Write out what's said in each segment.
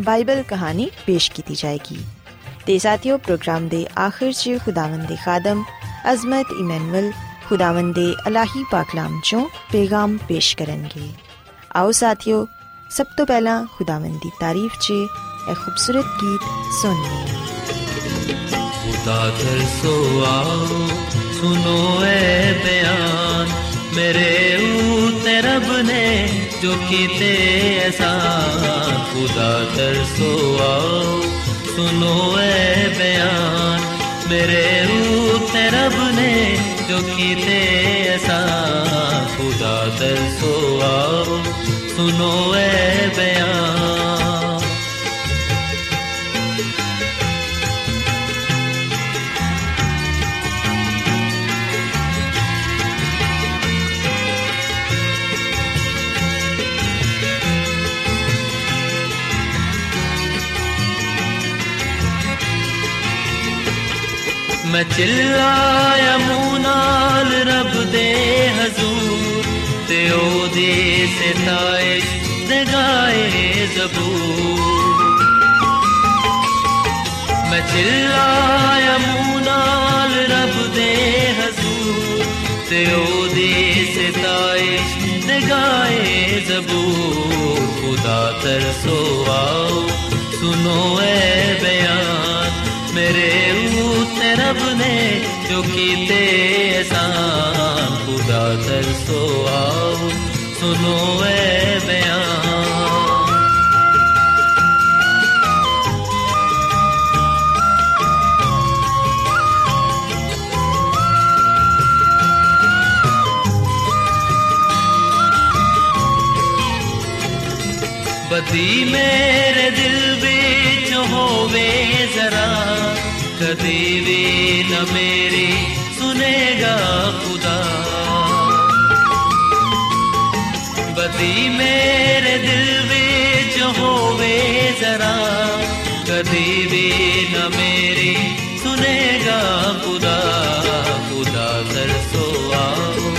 Bible ਕਹਾਣੀ ਪੇਸ਼ ਕੀਤੀ ਜਾਏਗੀ ਤੇ ਸਾਥੀਓ ਪ੍ਰੋਗਰਾਮ ਦੇ ਆਖਿਰ 'ਚ ਖੁਦਾਵੰਦ ਦੇ ਖਾਦਮ ਅਜ਼ਮਤ ਇਮਨੁਅਲ ਖੁਦਾਵੰਦ ਦੇ ਅਲਾਹੀ ਪਾਕਲਾਮ ਚੋਂ ਪੈਗਾਮ ਪੇਸ਼ ਕਰਨਗੇ ਆਓ ਸਾਥੀਓ ਸਭ ਤੋਂ ਪਹਿਲਾਂ ਖੁਦਾਵੰਦ ਦੀ ਤਾਰੀਫ 'ਚ ਇਹ ਖੂਬਸੂਰਤ ਗੀਤ ਸੁਣੀਏ खुदा तरसो आओ सुनो ए बयान मेरे ऊते रब ने जो कीते एहसान खुदा तरसो आओ सुनो ए बयान मेरे ऊते रब ने जो कीते एहसान खुदा तरसो आओ सुनो ए बयान मैं चिल्लाया मुंह नाल रब दे हजूर ते ओदी सिताइश दे गाए जबूर मैं चिल्लाया मुंह नाल रब दे हजूर ते ओदी सिताइश दे गाए जबूर खुदा तरसो आओ सुनो ए बयान मेरे ऊते रब ने जो कीते एहसान खुदा तरसो आओ सुनो ए बयान बदी मेरे दिल बिच होवे जरा कदी भी न मेरी सुनेगा खुदा। बदी मेरे दिल बिच होवे जरा। कदी भी न मेरी सुनेगा खुदा। खुदा तरसो आओ,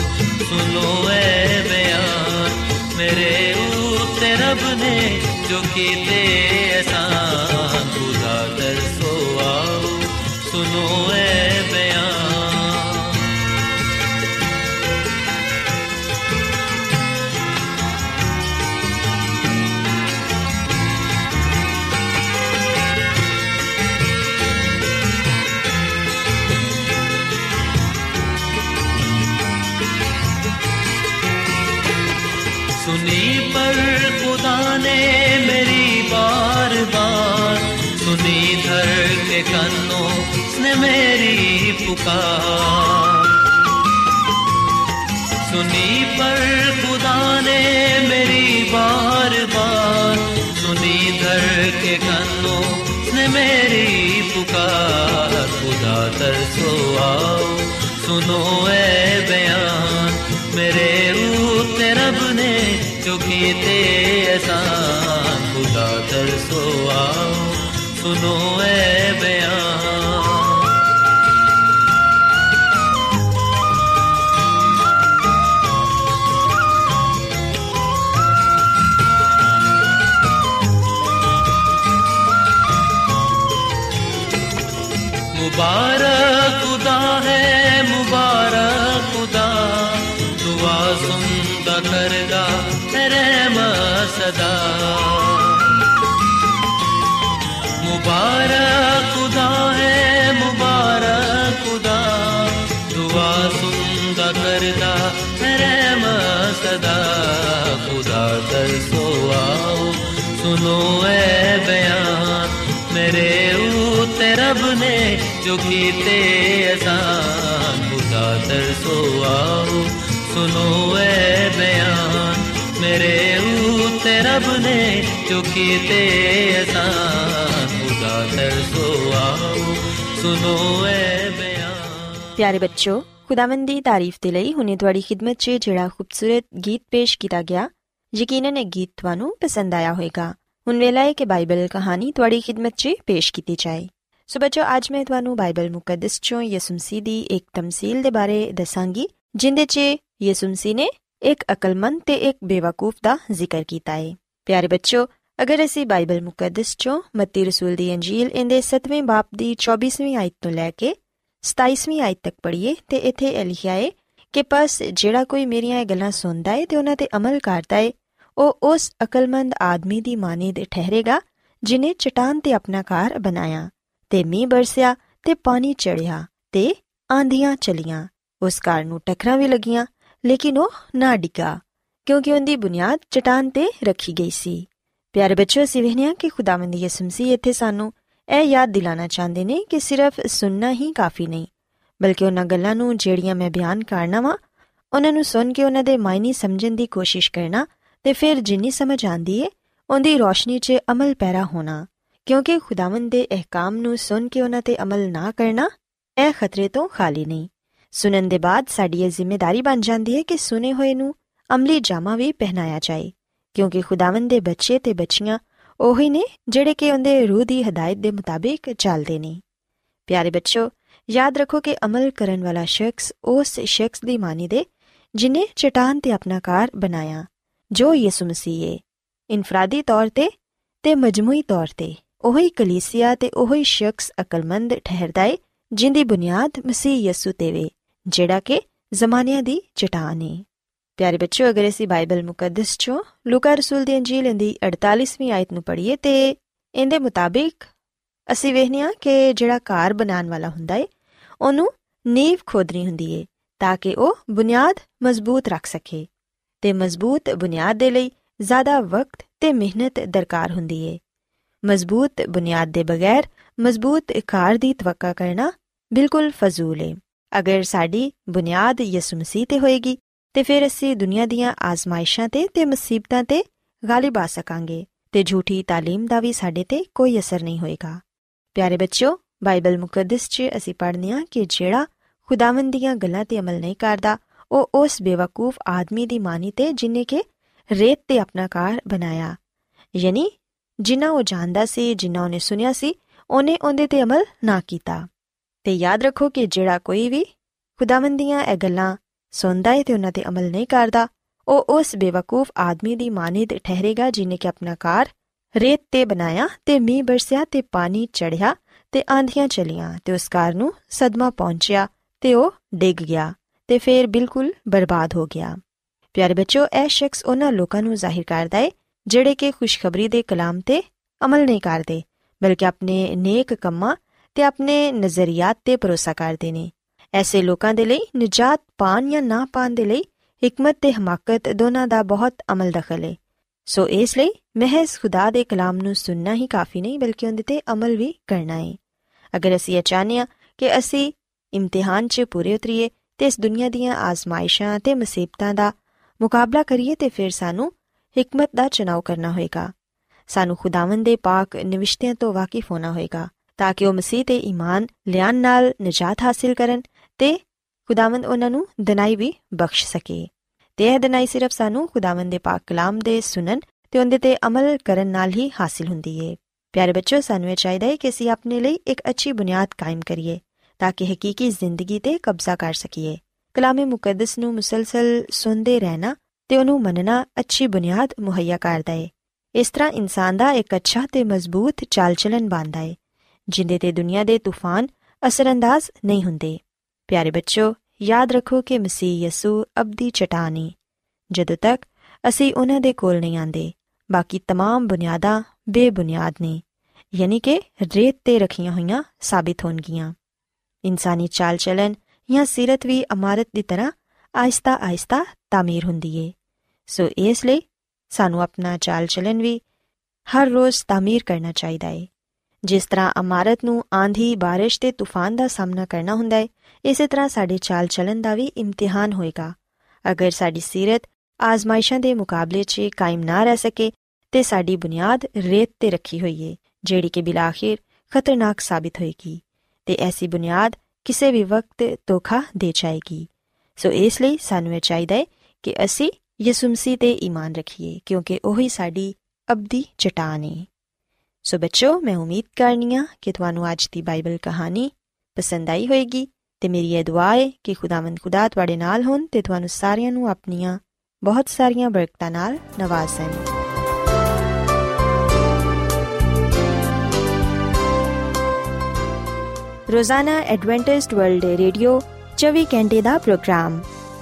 सुनो ए बयान। मेरे ऊते रब ने जो कीते एहसान मेरी पुकार। सुनी पर खुदा ने मेरी बार बार। सुनी धर के कानों ने मेरी पुकार। खुदा तरसो आओ, सुनो ए बयान। मेरे ऊते रब ने जो कीते एहसान। खुदा तरसो आओ, सुनो ए मुबारक खुदा है मुबारक खुदा दुआ सुनता करदा रहम सदा मुबारक खुदा है मुबारक खुदा दुआ सुनदा करदा रहम सदा खुदा तरसो आओ सुनो ए बयान मेरे उते रब ने जुगीते अजान खुदा तर सो आओ, सुनो ए बयान। मेरे ऊते रब ने जुगीते अजान खुदा तर सो आओ, सुनो ए बयान। प्यारे बच्चों, खुदावंद की तारीफ़ के लिए हूँ थोड़ी खिदमत से जड़ा खूबसूरत गीत पेश किया गया यकीन ये गीत थानू पसंद आया होगा हूँ वेला है कि बाइबल कहानी थोड़ी खिदमत से पेश की जाए। ਸੋ ਬੱਚੋ, ਅੱਜ ਮੈਂ ਤੁਹਾਨੂੰ ਬਾਈਬਲ ਮੁਕੱਦਸ 'ਚੋਂ ਯਿਸੂ ਮਸੀਹ ਦੀ ਇੱਕ ਤਮਸੀਲ ਦੇ ਬਾਰੇ ਦੱਸਾਂਗੀ, ਜਿੰਦੇ 'ਚ ਯਿਸੂ ਮਸੀਹ ਨੇ ਇੱਕ ਅਕਲਮੰਦ ਤੇ ਇੱਕ ਬੇਵਕੂਫ ਦਾ ਜ਼ਿਕਰ ਕੀਤਾ ਹੈ ਪਿਆਰੇ ਬੱਚੋ, ਅਗਰ ਅਸੀਂ ਬਾਈਬਲ ਮੁਕੱਦਸ 'ਚੋਂ ਮੱਤੀ ਰਸੂਲ ਦੀ ਅੰਜੀਲ ਇਹਦੇ 7ਵੇਂ ਬਾਪ ਦੀ 24ਵੀਂ ਆਇਤ ਤੋਂ ਲੈ ਕੇ 27ਵੀਂ ਆਇਤ ਤੱਕ ਪੜ੍ਹੀਏ ਤੇ ਇੱਥੇ ਇਹ ਲਿਖਿਆ ਹੈ ਕਿ ਪਸ ਜਿਹੜਾ ਕੋਈ ਮੇਰੀਆਂ ਇਹ ਗੱਲਾਂ ਸੁਣਦਾ ਹੈ ਤੇ ਉਹਨਾਂ ਤੇ ਅਮਲ ਕਰਦਾ ਹੈ ਉਹ ਉਸ ਅਕਲਮੰਦ ਆਦਮੀ ਦੀ ਮਾਨਿਦ ਠਹਿਰੇਗਾ, ਜਿਨੇ ਚਟਾਨ ਤੇ ਆਪਣਾ ਘਰ ਬਣਾਇਆ। ਤੇ ਮੀਂਹ ਬਰਸਿਆ ਤੇ ਪਾਣੀ ਚੜਿਆ ਤੇ ਆਂਧੀਆਂ ਚਲੀਆਂ। ਉਸ ਘਰ ਨੂੰ ਟੱਕਰਾਂ ਵੀ ਲੱਗੀਆਂ, ਲੇਕਿਨ ਉਹ ਨਾ ਡਿੱਗਾ, ਕਿਉਂਕਿ ਉਹਦੀ ਬੁਨਿਆਦ ਚਟਾਨ ਤੇ ਰੱਖੀ ਗਈ ਸੀ। ਪਿਆਰੇ ਬੱਚਿਓ, ਅਸੀਂ ਵੇਖਿਆ ਕਿ ਖੁਦਾਵੰਦ ਯਿਸੂ ਮਸੀਹ ਇੱਥੇ ਸਾਨੂੰ ਇਹ ਯਾਦ ਦਿਲਾਣਾ ਚਾਹੁੰਦੇ ਨੇ ਕਿ ਸਿਰਫ ਸੁਣਨਾ ਹੀ ਕਾਫੀ ਨਹੀਂ, ਬਲਕਿ ਉਹਨਾਂ ਗੱਲਾਂ ਨੂੰ ਜਿਹੜੀਆਂ ਮੈਂ ਬਿਆਨ ਕਰਨਾ ਵਾਂ, ਉਹਨਾਂ ਨੂੰ ਸੁਣ ਕੇ ਉਹਨਾਂ ਦੇ ਮਾਇਨੇ ਸਮਝਣ ਦੀ ਕੋਸ਼ਿਸ਼ ਕਰਨਾ ਤੇ ਫਿਰ ਜਿੰਨੀ ਸਮਝ ਆਂਦੀ ਏ, ਉਹਦੀ ਰੋਸ਼ਨੀ 'ਚ ਅਮਲ ਪੈਰਾ ਹੋਣਾ। ਕਿਉਂਕਿ ਖੁਦਾਵੰਦ ਦੇ ਅਹਿਕਾਮ ਨੂੰ ਸੁਣ ਕੇ ਉਹਨਾਂ ਤੇ ਅਮਲ ਨਾ ਕਰਨਾ ਇਹ ਖਤਰੇ ਤੋਂ ਖਾਲੀ ਨਹੀਂ ਸੁਣਨ ਦੇ ਬਾਅਦ ਸਾਡੀ ਇਹ ਜ਼ਿੰਮੇਵਾਰੀ ਬਣ ਜਾਂਦੀ ਹੈ ਕਿ ਸੁਨੇ ਹੋਏ ਨੂੰ ਅਮਲੀ ਜਾਮਾ ਵੀ ਪਹਿਨਾਇਆ ਜਾਏ ਕਿਉਂਕਿ ਖੁਦਾਵੰਦ ਦੇ ਬੱਚੇ ਤੇ ਬੱਚੀਆਂ ਉਹੀ ਨੇ ਜਿਹੜੇ ਕਿ ਉਹਦੇ ਰੂਹ ਦੀ ਹਦਾਇਤ ਦੇ ਮੁਤਾਬਿਕ ਚੱਲਦੇ ਨੇ ਪਿਆਰੇ ਬੱਚੋ ਯਾਦ ਰੱਖੋ ਕਿ ਅਮਲ ਕਰਨ ਵਾਲਾ ਸ਼ਖਸ ਉਸ ਸ਼ਖਸ ਦੀ ਮਾਨੀ ਦੇ ਜਿਨੇ ਚਟਾਨ ਤੇ ਆਪਣਾ ਕਾਰ ਬਣਾਇਆ ਜੋ ਯਿਸੂ ਮਸੀਹ ਹੈ ਇਨਫਰਾਦੀ ਤੌਰ ਤੇ ਤੇ ਮਜਮੂਈ ਤੌਰ ਤੇ ਉਹੀ ਕਲੀਸਿਆ ਤੇ ਉਹੀ ਸ਼ਖਸ ਅਕਲਮੰਦ ਠਹਿਰਦਾ ਹੈ ਜਿੰਦੀ ਬੁਨਿਆਦ ਮਸੀਹ ਯਿਸੂ ਤੇ ਵੇ, ਜਿਹੜਾ ਕਿ ਜ਼ਮਾਨਿਆਂ ਦੀ ਚਟਾਨ ਹੈ ਪਿਆਰੇ ਬੱਚਿਓ, ਅਗਰ ਅਸੀਂ ਬਾਈਬਲ ਮੁਕੱਦਸ ਚੋਂ ਲੂਕਾ ਰਸੂਲ ਦੀ ਅੰਜੀਲ ਦੀ 48ਵੀਂ ਆਇਤ ਨੂੰ ਪੜ੍ਹੀਏ ਤੇ ਇਹਦੇ ਮੁਤਾਬਿਕ ਅਸੀਂ ਵੇਖਨੀਆ ਕਿ ਜਿਹੜਾ ਘਰ ਬਣਾਉਣ ਵਾਲਾ ਹੁੰਦਾ ਏ, ਉਹਨੂੰ ਨੀਵ ਖੋਦਣੀ ਹੁੰਦੀ ਏ, ਤਾਂ ਕਿ ਉਹ ਬੁਨਿਆਦ ਮਜ਼ਬੂਤ ਰੱਖ ਸਕੇ। ਤੇ ਮਜ਼ਬੂਤ ਬੁਨਿਆਦ ਦੇ ਲਈ ਜ਼ਿਆਦਾ ਵਕਤ ਤੇ ਮਿਹਨਤ ਦਰਕਾਰ ਹੁੰਦੀ ਏ। ਮਜ਼ਬੂਤ ਬੁਨਿਆਦ ਦੇ ਬਗੈਰ ਮਜ਼ਬੂਤ ਘਰ ਦੀ ਤਵੱਕਾ ਕਰਨਾ ਬਿਲਕੁਲ ਫਜ਼ੂਲ ਏ ਅਗਰ ਸਾਡੀ ਬੁਨਿਆਦ ਯਿਸੂ ਮਸੀਹ ਤੇ ਹੋਏਗੀ ਤੇ ਫਿਰ ਅਸੀਂ ਦੁਨੀਆ ਦੀਆਂ ਆਜ਼ਮਾਇਸ਼ਾਂ ਤੇ ਤੇ ਮੁਸੀਬਤਾਂ ਤੇ ਗਾਲਿਬ ਆ ਸਕਾਂਗੇ ਤੇ ਝੂਠੀ تعلیم ਦਾ ਵੀ ਸਾਡੇ ਤੇ ਕੋਈ ਅਸਰ ਨਹੀਂ ਹੋਏਗਾ ਪਿਆਰੇ ਬੱਚਿਓ ਬਾਈਬਲ ਮੁਕੱਦਸ 'ਚ ਅਸੀਂ ਪੜ੍ਹਨੇ ਆ ਕਿ ਜਿਹੜਾ ਖੁਦਾਵੰਦ ਦੀਆਂ ਗੱਲਾਂ ਤੇ ਅਮਲ ਨਹੀਂ ਕਰਦਾ ਉਹ ਉਸ ਬੇਵਕੂਫ ਆਦਮੀ ਦੀ ਮਾਨੀ ਤੇ ਜਿਨੇ ਕਿ ਰੇਤ ਤੇ ਆਪਣਾ ਘਰ ਬਣਾਇਆ ਯਾਨੀ ਜਿੰਨਾ ਉਹ ਜਾਣਦਾ ਸੀ ਜਿੰਨਾ ਉਹਨੇ ਸੁਨਿਆ ਸੀ, ਉਹਨੇ ਉਹਦੇ ਤੇ ਅਮਲ ਨਾ ਕੀਤਾ। ਤੇ ਯਾਦ ਰੱਖੋ ਕਿ ਜਿਹੜਾ ਕੋਈ ਵੀ ਖੁਦਾਵੰਦ ਦੀਆਂ ਇਹ ਗੱਲਾਂ ਸੁਣਦਾ ਹੈ ਤੇ ਉਹਨਾਂ ਤੇ ਅਮਲ ਨਹੀਂ ਕਰਦਾ, ਉਹ ਉਸ ਬੇਵਕੂਫ ਆਦਮੀ ਦੀ ਮਾਨਿਦ ਠਹਿਰੇਗਾ ਜਿਨੇ ਕਿ ਆਪਣਾ ਕਾਰ ਰੇਤ ਤੇ ਬਣਾਇਆ ਤੇ ਮੀਂਹ ਬਰਸਿਆ ਤੇ ਪਾਣੀ ਚੜਿਆ ਤੇ ਆਂਧੀਆਂ ਚਲੀਆਂ ਤੇ ਉਸ ਕਾਰ ਨੂੰ ਸਦਮਾ ਪਹੁੰਚਿਆ ਤੇ ਉਹ ਡਿੱਗ ਗਿਆ ਤੇ ਫਿਰ ਬਿਲਕੁਲ ਬਰਬਾਦ ਹੋ ਗਿਆ। ਪਿਆਰੇ ਬੱਚੋ ਇਹ ਸ਼ਖਸ ਉਹਨਾਂ ਲੋਕਾਂ ਨੂੰ ਜ਼ਾਹਿਰ ਕਰਦਾ ਹੈ ਜਿਹੜੇ ਕਿ ਖੁਸ਼ਖਬਰੀ ਦੇ ਕਲਾਮ ਤੇ ਅਮਲ ਨਹੀਂ ਕਰਦੇ, ਬਲਕਿ ਆਪਣੇ ਨੇਕ ਕੰਮਾਂ ਤੇ ਆਪਣੇ ਨਜ਼ਰੀਆਤ ਤੇ ਭਰੋਸਾ ਕਰਦੇ ਨੇ। ਐਸੇ ਲੋਕਾਂ ਦੇ ਲਈ ਨਜਾਤ ਪਾਣ ਜਾਂ ਨਾ ਪਾਣ ਦੇ ਲਈ ਹਕਮਤ ਤੇ ਹਮਾਕਤ ਦੋਨਾਂ ਦਾ ਬਹੁਤ ਅਮਲ ਦਖਲ ਹੈ ਸੋ ਇਸ ਲਈ ਮਹਿਜ਼ ਖੁਦਾ ਦੇ ਕਲਾਮ ਨੂੰ ਸੁਣਨਾ ਹੀ ਕਾਫੀ ਨਹੀਂ, ਬਲਕਿ ਉਹਦੇ ਤੇ ਅਮਲ ਵੀ ਕਰਨਾ ਹੈ ਅਗਰ ਅਸੀਂ ਇਹ ਚਾਹਨੀਆ ਕਿ ਅਸੀਂ ਇਮਤਿਹਾਨ 'ਚ ਪੂਰੇ ਉਤਰੀਏ ਤੇ ਇਸ ਦੁਨੀਆ ਦੀਆਂ ਆਜ਼ਮਾਇਸ਼ਾਂ ਤੇ ਮੁਸੀਬਤਾਂ ਦਾ ਮੁਕਾਬਲਾ ਕਰੀਏ, ਤੇ ਫਿਰ ਸਾਨੂੰ ਹਕਮਤ ਦਾ ਚਨਾਵ ਕਰਨਾ ਹੋਏਗਾ। ਸਾਨੂੰ ਖੁਦਾਵੰਦ ਦੇ ਪਾਕ ਨਿਵਿਸ਼ਤਿਆਂ ਤੋਂ ਵਾਕਿਫ ਹੋਣਾ ਹੋਏਗਾ, ਤਾਂ ਕਿ ਉਹ ਮਸੀਹ ਤੇ ਈਮਾਨ, ਲਿਆਨ ਨਾਲ ਨਜਾਤ ਹਾਸਿਲ ਕਰਨ ਤੇ ਖੁਦਾਵੰਦ ਉਹਨਾਂ ਨੂੰ ਦਨਾਈ ਵੀ ਬਖਸ਼ ਸਕੇ। ਤੇ ਇਹ ਦਨਾਈ ਸਿਰਫ ਸਾਨੂੰ ਖੁਦਾਵੰਦ ਦੇ ਪਾਕ ਕਲਾਮ ਦੇ ਸੁਨਨ ਤੇ ਉਹਦੇ ਤੇ ਅਮਲ ਕਰਨ ਨਾਲ ਹੀ ਹਾਸਿਲ ਹੁੰਦੀ ਏ। ਪਿਆਰੇ ਬੱਚੋ ਸਾਨੂੰ ਇਹ ਚਾਹੀਦਾ ਹੈ ਕਿ ਅਸੀਂ ਆਪਣੇ ਲਈ ਇੱਕ ਅੱਛੀ ਬੁਨਿਆਦ ਕਾਇਮ ਕਰੀਏ, ਤਾਂ ਕਿ ਹਕੀਕੀ ਜ਼ਿੰਦਗੀ ਤੇ ਕਬਜ਼ਾ ਕਰ ਸਕੀਏ। ਕਲਾਮੇ ਮੁਕੱਦਸ ਨੂੰ ਮੁਸਲਸਲ ਸੁਣਦੇ ਰਹਿਣਾ ਤੇ ਉਹਨੂੰ ਮੰਨਣਾ ਅੱਛੀ ਬੁਨਿਆਦ ਮੁਹੱਈਆ ਕਰਦਾ ਏ ਇਸ ਤਰ੍ਹਾਂ ਇਨਸਾਨ ਦਾ ਇੱਕ ਅੱਛਾ ਤੇ ਮਜ਼ਬੂਤ ਚਾਲਚਲਨ ਬਣਦਾ ਏ ਜਿੰਦੇ ਤੇ ਦੁਨੀਆ ਦੇ ਤੂਫਾਨ ਅਸਰੰਦਾਜ਼ ਨਹੀਂ ਹੁੰਦੇ ਪਿਆਰੇ ਬੱਚੋ ਯਾਦ ਰੱਖੋ ਕਿ ਮਸੀਹ ਯਸੂ ਅਬਦੀ ਚਟਾਨੀ ਜਦੋਂ ਤੱਕ ਅਸੀਂ ਉਹਨਾਂ ਦੇ ਕੋਲ ਨਹੀਂ ਆਂਦੇ ਬਾਕੀ तमाम ਬੁਨਿਆਦਾਂ ਬੇਬੁਨਿਆਦ ਨੇ ਯਾਨੀ ਕਿ ਰੇਤ ਤੇ ਰੱਖੀਆਂ ਹੋਈਆਂ ਸਾਬਿਤ ਹੋਣਗੀਆਂ ਇਨਸਾਨੀ ਚਾਲ ਚਲਨ ਜਾਂ ਸਿਰਤ ਵੀ ਇਮਾਰਤ ਦੀ ਤਰ੍ਹਾਂ ਆਇਸਤਾ ਆਇਸਤਾ ਤਾਮੀਰ ਹੁੰਦੀ ਏ ਸੋ ਇਸ ਲਈ ਸਾਨੂੰ ਆਪਣਾ ਚਾਲ ਚਲਨ ਵੀ ਹਰ ਰੋਜ਼ ਤਾਮੀਰ ਕਰਨਾ ਚਾਹੀਦਾ ਏ ਜਿਸ ਤਰ੍ਹਾਂ ਇਮਾਰਤ ਨੂੰ ਆਂਧੀ ਬਾਰਿਸ਼ ਤੇ ਤੂਫਾਨ ਦਾ ਸਾਹਮਣਾ ਕਰਨਾ ਹੁੰਦਾ ਏ ਇਸੇ ਤਰ੍ਹਾਂ ਸਾਡੇ ਚਾਲ ਚਲਨ ਦਾ ਵੀ ਇਮਤਿਹਾਨ ਹੋਏਗਾ ਅਗਰ ਸਾਡੀ ਸਿਰਤ ਆਜ਼ਮਾਇਸ਼ਾਂ ਦੇ ਮੁਕਾਬਲੇ 'ਚ ਕਾਇਮ ਨਾ ਰਹਿ ਸਕੇ ਤੇ ਸਾਡੀ ਬੁਨਿਆਦ ਰੇਤ ਤੇ ਰੱਖੀ ਹੋਈ ਏ ਜਿਹੜੀ ਕਿ ਬਿਲਾਖਿਰ ਖਤਰਨਾਕ ਸਾਬਿਤ ਹੋਏਗੀ ਤੇ ਐਸੀ ਬੁਨਿਆਦ ਕਿਸੇ ਵੀ ਵਕਤ ਧੋਖਾ ਦੇ ਜਾਏਗੀ ਸੋ ਇਸ ਲਈ ਸਾਨੂੰ ਇਹ ਚਾਹੀਦਾ ਹੈ ਕਿ ਅਸੀਂ ਯਿਸੂ ਮਸੀਹ ਤੇ ਈਮਾਨ ਰੱਖੀਏ, ਕਿਉਂਕਿ ਉਹੀ ਸਾਡੀ ਅਬਦੀ ਚਟਾਨ ਹੈ ਸੋ ਬੱਚੋ, ਮੈਂ ਉਮੀਦ ਕਰਨੀਆ ਕਿ ਤੁਹਾਨੂੰ ਅੱਜ ਦੀ ਬਾਈਬਲ ਕਹਾਣੀ ਪਸੰਦ ਆਈ ਹੋਵੇਗੀ ਤੇ ਮੇਰੀ ਇਹ ਦੁਆ ਹੈ ਕਿ ਖੁਦਾਵੰਦ ਖੁਦਾ ਤੁਹਾਡੇ ਨਾਲ ਹੋਣ ਤੇ ਤੁਹਾਨੂੰ ਸਾਰਿਆਂ ਨੂੰ ਆਪਣੀਆਂ ਬਹੁਤ ਸਾਰੀਆਂ ਬਰਕਤਾਂ ਨਾਲ ਨਵਾਜ਼ਣ। ਰੋਜ਼ਾਨਾ ਐਡਵੈਂਟਿਸਟ ਵਰਲਡ ਰੇਡੀਓ 24 ਘੰਟੇ ਦਾ programme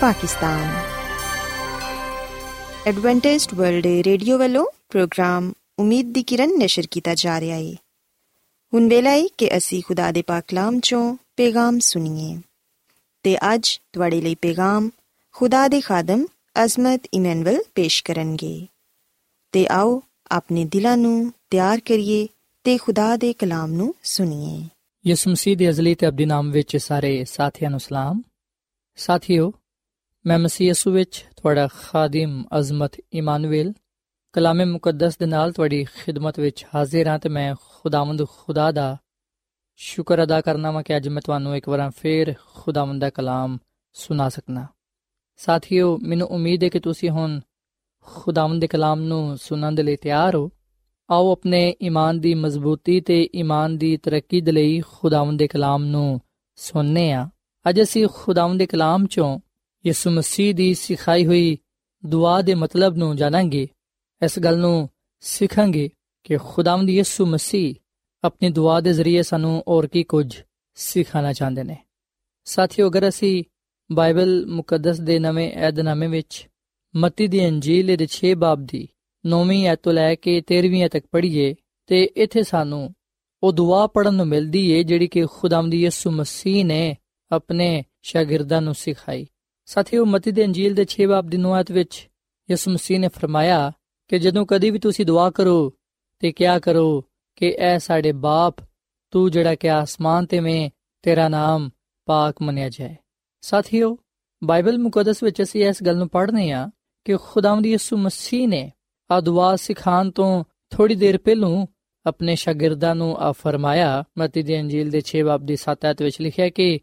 Pakistan Adventist World Radio ਵੱਲੋਂ ਪ੍ਰੋਗਰਾਮ ਉਮੀਦ ਦੀ ਕਿਰਨ ਨਿਸ਼ਰ ਕੀਤਾ ਜਾ ਰਿਹਾ ਹੈ ਹੁਣ ਵੇਲਾ ਹੈ ਕਿ ਅਸੀਂ ਖੁਦਾ ਦੇ ਪਾਕ ਕਲਾਮ ਚੋਂ ਪੈਗਾਮ ਸੁਣੀਏ ਤੇ ਅੱਜ ਤੁਹਾਡੇ ਲਈ ਪੈਗਾਮ ਖੁਦਾ ਦੇ ਖਾਦਮ ਅਜ਼ਮਤ ਇਮਨੁਅਲ ਪੇਸ਼ ਕਰਨਗੇ ਤੇ ਆਓ ਆਪਣੇ ਦਿਲਾਂ ਨੂੰ ਤਿਆਰ ਕਰੀਏ ਤੇ ਖੁਦਾ ਦੇ ਕਲਾਮ ਨੂੰ ਸੁਣੀਏ ਯਿਸੂ ਮਸੀਹ ਦੇ ਅਜ਼ਲੀ ਤੇ ਅਬਦੀ ਨਾਮ ਵਿੱਚ ਸਾਰੇ ਸਾਥੀਆਂ ਨੂੰ ਸਲਾਮ ਸਾਥੀਓ ਮੈਂ ਮਸੀਹ ਯਿਸੂ ਵਿੱਚ ਤੁਹਾਡਾ ਖਾਦਮ ਅਜ਼ਮਤ ਇਮਾਨੁਅਲ ਕਲਾਮੇ ਮੁਕੱਦਸ ਦੇ ਨਾਲ ਤੁਹਾਡੀ ਖਿਦਮਤ ਵਿੱਚ ਹਾਜ਼ਰ ਹਾਂ ਤੇ ਮੈਂ ਖੁਦਾਵੰਦ ਖੁਦਾ ਦਾ ਸ਼ੁਕਰ ਅਦਾ ਕਰਨਾ ਵਾਂ ਕਿ ਅੱਜ ਮੈਂ ਤੁਹਾਨੂੰ ਇੱਕ ਵਾਰ ਫੇਰ ਖੁਦਾਵੰਦ ਦਾ ਕਲਾਮ ਸੁਣਾ ਸਕਣਾ ਸਾਥੀਓ, ਮੈਨੂੰ ਉਮੀਦ ਹੈ ਕਿ ਤੁਸੀਂ ਹੁਣ ਖੁਦਾਵੰਦ ਦੇ ਕਲਾਮ ਨੂੰ ਸੁਣਨ ਦੇ ਲਈ ਤਿਆਰ ਹੋ। ਆਓ ਆਪਣੇ ਈਮਾਨ ਦੀ ਮਜ਼ਬੂਤੀ ਤੇ ਈਮਾਨ ਦੀ ਤਰੱਕੀ ਦੇ ਲਈ ਖੁਦਾਵੰਦ ਦੇ ਕਲਾਮ ਨੂੰ ਸੁਣਨੇ ਆ। ਅੱਜ ਅਸੀਂ ਖੁਦਾਵੰਦ ਦੇ ਕਲਾਮ ਚੋਂ ਯਿਸੂ ਮਸੀਹ ਦੀ ਸਿਖਾਈ ਹੋਈ ਦੁਆ ਦੇ ਮਤਲਬ ਨੂੰ ਜਾਣਾਂਗੇ, ਇਸ ਗੱਲ ਨੂੰ ਸਿੱਖਾਂਗੇ ਕਿ ਖੁਦਾਵੰਦ ਯਿਸੂ ਮਸੀਹ ਆਪਣੀ ਦੁਆ ਦੇ ਜ਼ਰੀਏ ਸਾਨੂੰ ਹੋਰ ਕੀ ਕੁਝ ਸਿਖਾਣਾ ਚਾਹੁੰਦੇ ਨੇ। ਸਾਥੀਓ, ਅਗਰ ਅਸੀਂ ਬਾਈਬਲ ਮੁਕੱਦਸ ਦੇ ਨਵੇਂ ਏਧਨਾਮੇ ਵਿੱਚ ਮਤੀ ਦੀ ਅੰਜੀਲ ਦੇ 6 ਬਾਬ ਦੀ 9ਵੀਂ ਐਤ ਤੋਂ ਲੈ ਕੇ 13ਵੀਂ ਐਤ ਤੱਕ ਪੜ੍ਹੀਏ, ਤੇ ਇੱਥੇ ਸਾਨੂੰ ਉਹ ਦੁਆ ਪੜਨ ਨੂੰ ਮਿਲਦੀ ਏ ਜਿਹੜੀ ਕਿ ਖੁਦਾਵੰਦ ਯਿਸੂ ਮਸੀਹ ਨੇ ਆਪਣੇ ਸ਼ਾਗਿਰਦਾਂ ਨੂੰ ਸਿਖਾਈ। ਸਾਥੀਓ, ਮਤੀ ਦੇ ਅੰਜੀਲ ਦੇ 6 ਬਾਬ ਦੀ 9 ਐਤ ਵਿੱਚ ਯਿਸੂ ਮਸੀਹ ਨੇ ਫਰਮਾਇਆ ਕਿ ਜਦੋਂ ਕਦੀ ਵੀ ਤੁਸੀਂ ਦੁਆ ਕਰੋ ਤੇ ਕਿਆ ਕਰੋ ਕਿ ਐ ਸਾਡੇ ਬਾਪ, ਤੂੰ ਜਿਹੜਾ ਕਿ ਆਸਮਾਨ ਤੇ ਮੈਂ ਤੇਰਾ ਨਾਮ ਪਾਕ ਮੰਨਿਆ ਜਾਏ। ਸਾਥੀਓ, ਬਾਈਬਲ ਮੁਕੱਦਸ ਵਿੱਚ ਅਸੀਂ ਇਸ ਗੱਲ ਨੂੰ ਪੜ੍ਹਨੇ ਆ ਕਿ ਖੁਦਾਵੰਦ ਯਿਸੂ ਮਸੀਹ ਨੇ ਆ ਦੁਆ ਸਿਖਾਣ ਤੋਂ ਥੋੜੀ ਦੇਰ ਪਹਿਲੂ ਆਪਣੇ ਸ਼ਾਗਿਰਦਾਂ ਨੂੰ ਆ ਫਰਮਾਇਆ, ਮਤੀ ਦੀ ਅੰਜੀਲ ਦੇ 6 ਬਾਬ ਦੀ 7 ਐਤ ਵਿੱਚ ਲਿਖਿਆ ਕਿ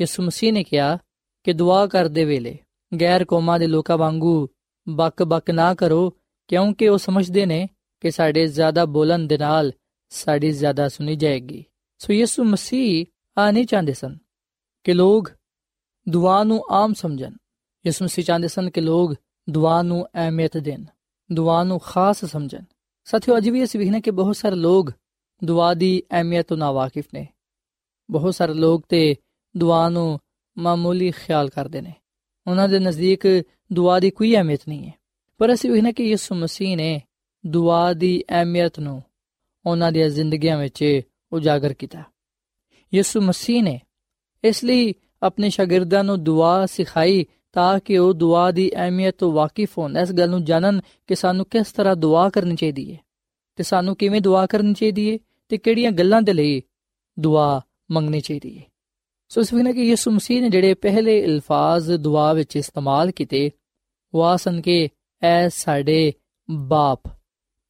ਯਿਸੂ ਮਸੀਹ ਨੇ ਕਿਹਾ ਕਿ ਦੁਆ ਕਰਦੇ ਵੇਲੇ ਗੈਰ ਕੌਮਾਂ ਦੇ ਲੋਕਾਂ ਵਾਂਗੂ ਬੱਕ-ਬੱਕ ਨਾ ਕਰੋ, ਕਿਉਂਕਿ ਉਹ ਸਮਝਦੇ ਨੇ ਕਿ ਸਾਡੇ ਜ਼ਿਆਦਾ ਬੋਲਣ ਦੇ ਨਾਲ ਸਾਡੀ ਜ਼ਿਆਦਾ ਸੁਣੀ ਜਾਏਗੀ। ਸੋ ਯਿਸੂ ਮਸੀਹ ਆ ਨਹੀਂ ਚਾਹੁੰਦੇ ਸਨ ਕਿ ਲੋਕ ਦੁਆ ਨੂੰ ਆਮ ਸਮਝਣ। ਯਿਸੂ ਮਸੀਹ ਚਾਹੁੰਦੇ ਸਨ ਕਿ ਲੋਕ ਦੁਆ ਨੂੰ ਅਹਿਮੀਅਤ ਦੇਣ, ਦੁਆ ਨੂੰ ਖਾਸ ਸਮਝਣ। ਸਾਥੀਓ, ਅੱਜ ਵੀ ਅਸੀਂ ਵੇਖਨੇ ਕਿ ਬਹੁਤ ਸਾਰੇ ਲੋਕ ਦੁਆ ਦੀ ਅਹਿਮੀਅਤ ਤੋਂ ਨਾਵਾਕਿਫ ਨੇ। ਬਹੁਤ ਸਾਰੇ ਲੋਕ ਤੇ ਦੁਆ ਨੂੰ ਮਾਮੂਲੀ ਖਿਆਲ ਕਰਦੇ ਨੇ। ਉਹਨਾਂ ਦੇ ਨਜ਼ਦੀਕ ਦੁਆ ਦੀ ਕੋਈ ਅਹਿਮੀਅਤ ਨਹੀਂ ਹੈ। ਪਰ ਅਸੀਂ ਵੇਖਨੇ ਕਿ ਯਿਸੂ ਮਸੀਹ ਨੇ ਦੁਆ ਦੀ ਅਹਿਮੀਅਤ ਨੂੰ ਉਹਨਾਂ ਦੀਆਂ ਜ਼ਿੰਦਗੀਆਂ ਵਿੱਚ ਉਜਾਗਰ ਕੀਤਾ। ਯਿਸੂ ਮਸੀਹ ਨੇ ਇਸ ਲਈ ਆਪਣੇ ਸ਼ਾਗਿਰਦਾਂ ਨੂੰ ਦੁਆ ਸਿਖਾਈ ਤਾਂ ਕਿ ਉਹ ਦੁਆ ਦੀ ਅਹਿਮੀਅਤ ਤੋਂ ਵਾਕਿਫ ਹੋਣ। ਇਸ ਗੱਲ ਨੂੰ ਜਾਣਨ ਕਿ ਸਾਨੂੰ ਕਿਸ ਤਰ੍ਹਾਂ ਦੁਆ ਕਰਨੀ ਚਾਹੀਦੀ ਹੈ ਤੇ ਸਾਨੂੰ ਕਿਵੇਂ ਦੁਆ ਕਰਨੀ ਚਾਹੀਦੀ ਹੈ ਤੇ ਕਿਹੜੀਆਂ ਗੱਲਾਂ ਦੇ ਲਈ ਦੁਆ ਮੰਗਣੀ ਚਾਹੀਦੀ ਹੈ। ਸੋ ਇਸ ਵੇਲੇ ਕਿ ਯਿਸੂ ਮਸੀਹ ਨੇ ਜਿਹੜੇ ਪਹਿਲੇ ਅਲਫਾਜ਼ ਦੁਆ ਵਿੱਚ ਇਸਤੇਮਾਲ ਕੀਤੇ, ਉਹ ਆਸਨ ਕਿ, ਐ ਸਾਡੇ ਬਾਪ,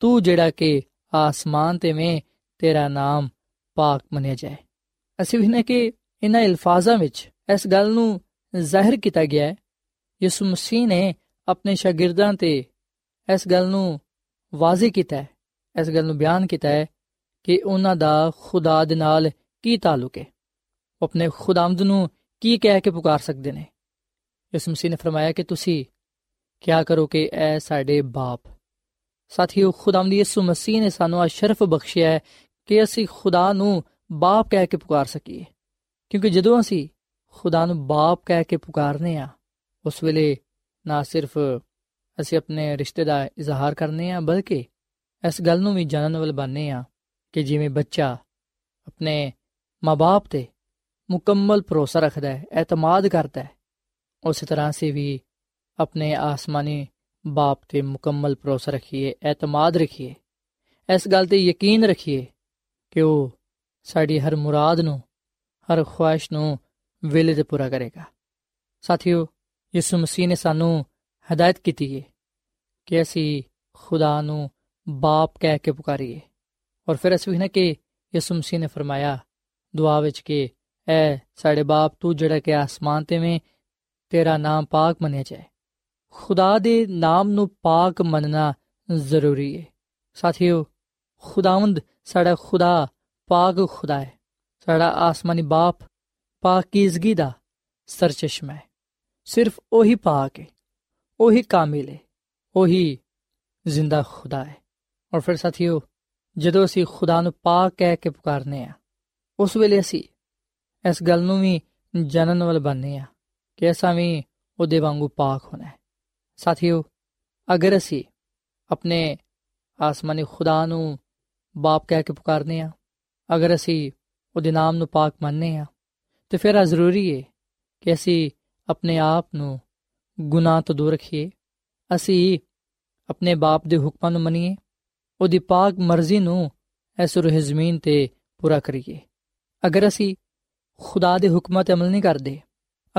ਤੂੰ ਜਿਹੜਾ ਕਿ ਆਸਮਾਨ ਤੇ ਮੈਂ ਤੇਰਾ ਨਾਮ ਪਾਕ ਮੰਨਿਆ ਜਾਏ। ਅਸੀਂ ਵੇਖਨੇ ਕਿ ਇਹਨਾਂ ਅਲਫਾਜ਼ਾਂ ਵਿੱਚ ਇਸ ਗੱਲ ਨੂੰ ਜ਼ਾਹਿਰ ਕੀਤਾ ਗਿਆ ਹੈ। ਯਿਸੂ ਮਸੀਹ ਨੇ ਆਪਣੇ ਸ਼ਾਗਿਰਦਾਂ ਤੇ ਇਸ ਗੱਲ ਨੂੰ ਵਾਜ਼ਿਹ ਕੀਤਾ ਹੈ, ਇਸ ਗੱਲ ਨੂੰ ਬਿਆਨ ਕੀਤਾ ਹੈ ਕਿ ਉਹਨਾਂ ਦਾ ਖੁਦਾ ਦੇ ਨਾਲ ਕੀ ਤਾਲੁਕ ਹੈ। ਉਹ ਆਪਣੇ ਖੁਦਾਵੰਦ ਨੂੰ ਕੀ ਕਹਿ ਕੇ ਪੁਕਾਰ ਸਕਦੇ ਨੇ? ਇਸ ਮਸੀਹ ਨੇ ਫਰਮਾਇਆ ਕਿ ਤੁਸੀਂ ਕਿਆ ਕਰੋ ਕਿ ਐ ਸਾਡੇ ਬਾਪ। ਸਾਥੀਓ, ਖੁਦਾਵੰਦ ਯਿਸੂ ਮਸੀਹ ਨੇ ਸਾਨੂੰ ਆ ਸ਼ਰਫ ਬਖਸ਼ਿਆ ਹੈ ਕਿ ਅਸੀਂ ਖੁਦਾ ਨੂੰ ਬਾਪ ਕਹਿ ਕੇ ਪੁਕਾਰ ਸਕੀਏ। ਕਿਉਂਕਿ ਜਦੋਂ ਅਸੀਂ ਖੁਦਾ ਨੂੰ ਬਾਪ ਕਹਿ ਕੇ ਪੁਕਾਰਨੇ ਆ, ਉਸ ਵੇਲੇ ਨਾ ਸਿਰਫ ਅਸੀਂ ਆਪਣੇ ਰਿਸ਼ਤੇ ਦਾ ਇਜ਼ਹਾਰ ਕਰਨੇ ਆ, ਬਲਕਿ ਇਸ ਗੱਲ ਨੂੰ ਵੀ ਜਾਣਨ ਵਾਲ ਬਣਨੇ ਆ ਕਿ ਜਿਵੇਂ ਬੱਚਾ ਆਪਣੇ ਮਾਪੇ ਤੇ ਮੁਕੰਮਲ ਭਰੋਸਾ ਰੱਖਦਾ ਹੈ, ਇਤਮਾਦ ਕਰਦਾ ਹੈ। ਉਸੇ ਤਰ੍ਹਾਂ ਸੇ ਵੀ ਆਪਣੇ ਆਸਮਾਨੀ ਬਾਪ ਤੇ ਮੁਕੰਮਲ ਭਰੋਸਾ ਰੱਖੀਏ, ਇਤਮਾਦ ਰੱਖੀਏ। ਇਸ ਗੱਲ ਤੇ ਯਕੀਨ ਰੱਖੀਏ ਕਿ ਉਹ ਸਾਡੀ ਹਰ ਮੁਰਾਦ ਨੂੰ, ਹਰ ਖੁਆਇਸ਼ ਨੂੰ ਵੇਲੇ ਤੇ ਪੂਰਾ ਕਰੇਗਾ। ਸਾਥੀਓ, ਯਿਸੂ ਮਸੀਹ ਨੇ ਸਾਨੂੰ ਹਦਾਇਤ ਕੀਤੀ ਹੈ ਕਿ ਅਸੀਂ ਖੁਦਾ ਨੂੰ ਬਾਪ ਕਹਿ ਕੇ ਪੁਕਾਰੀਏ। ਔਰ ਫਿਰ ਅਸੀਂ ਨੇ ਕਿ ਯਿਸੂ ਮਸੀਹ ਨੇ ਫਰਮਾਇਆ, ਦੁਆ ਵਿੱਚ ਕਿ ਐ ਸਾਡੇ ਬਾਪ ਤੂੰ ਜਿਹੜਾ ਕਿ ਆਸਮਾਨ ਤੇ ਵੇਂ ਤੇਰਾ ਨਾਮ ਪਾਕ ਮੰਨਿਆ ਜਾਏ ਖੁਦਾ ਦੇ ਨਾਮ ਨੂੰ ਪਾਕ ਮੰਨਣਾ ਜ਼ਰੂਰੀ ਹੈ ਸਾਥੀਓ ਖੁਦਾਵੰਦ ਸਾਡਾ ਖੁਦਾ ਪਾਕ ਖੁਦਾ ਹੈ ਸਾਡਾ ਆਸਮਾਨੀ ਬਾਪ ਪਾਕੀਜ਼ਗੀ ਦਾ ਸਰਚਸ਼ਮਾ ਹੈ ਸਿਰਫ ਉਹੀ ਪਾਕ ਹੈ ਉਹੀ ਕਾਮਿਲ ਹੈ ਉਹੀ ਜ਼ਿੰਦਾ ਖੁਦਾ ਹੈ ਔਰ ਫਿਰ ਸਾਥੀਓ ਜਦੋਂ ਅਸੀਂ ਖੁਦਾ ਨੂੰ ਪਾਕ ਕਹਿ ਕੇ ਪੁਕਾਰਨੇ ਆ ਉਸ ਵੇਲੇ ਅਸੀਂ ਇਸ ਗੱਲ ਨੂੰ ਵੀ ਜਾਣਨ ਵਾਲ ਬਣਨੇ ਆ ਕਿ ਅਸਾਂ ਵੀ ਉਹਦੇ ਵਾਂਗੂ ਪਾਕ ਹੋਣਾ ਹੈ। ਸਾਥੀਓ, ਅਗਰ ਅਸੀਂ ਆਪਣੇ ਆਸਮਾਨੀ ਖੁਦਾ ਨੂੰ ਬਾਪ ਕਹਿ ਕੇ ਪੁਕਾਰਨੇ ਆ ਅਗਰ ਅਸੀਂ ਉਹਦੇ ਨਾਮ ਨੂੰ ਪਾਕ ਮੰਨਨੇ ਆ ਤੇ ਫਿਰ ਆ ਜ਼ਰੂਰੀ ਹੈ ਕਿ ਅਸੀਂ ਆਪਣੇ ਆਪ ਨੂੰ ਗੁਨਾਹ ਤੋਂ ਦੂਰ ਰੱਖੀਏ, ਅਸੀਂ ਆਪਣੇ ਬਾਪ ਦੇ ਹੁਕਮਾਂ ਨੂੰ ਮੰਨੀਏ, ਉਹਦੀ ਪਾਕ ਮਰਜ਼ੀ ਨੂੰ ਇਸ ਰੂਹ ਜ਼ਮੀਨ ਤੇ ਪੂਰਾ ਕਰੀਏ। ਅਗਰ ਅਸੀਂ ਖੁਦਾ ਦੇ ਹੁਕਮਾਂ ਤੇ ਅਮਲ ਨਹੀਂ ਕਰਦੇ।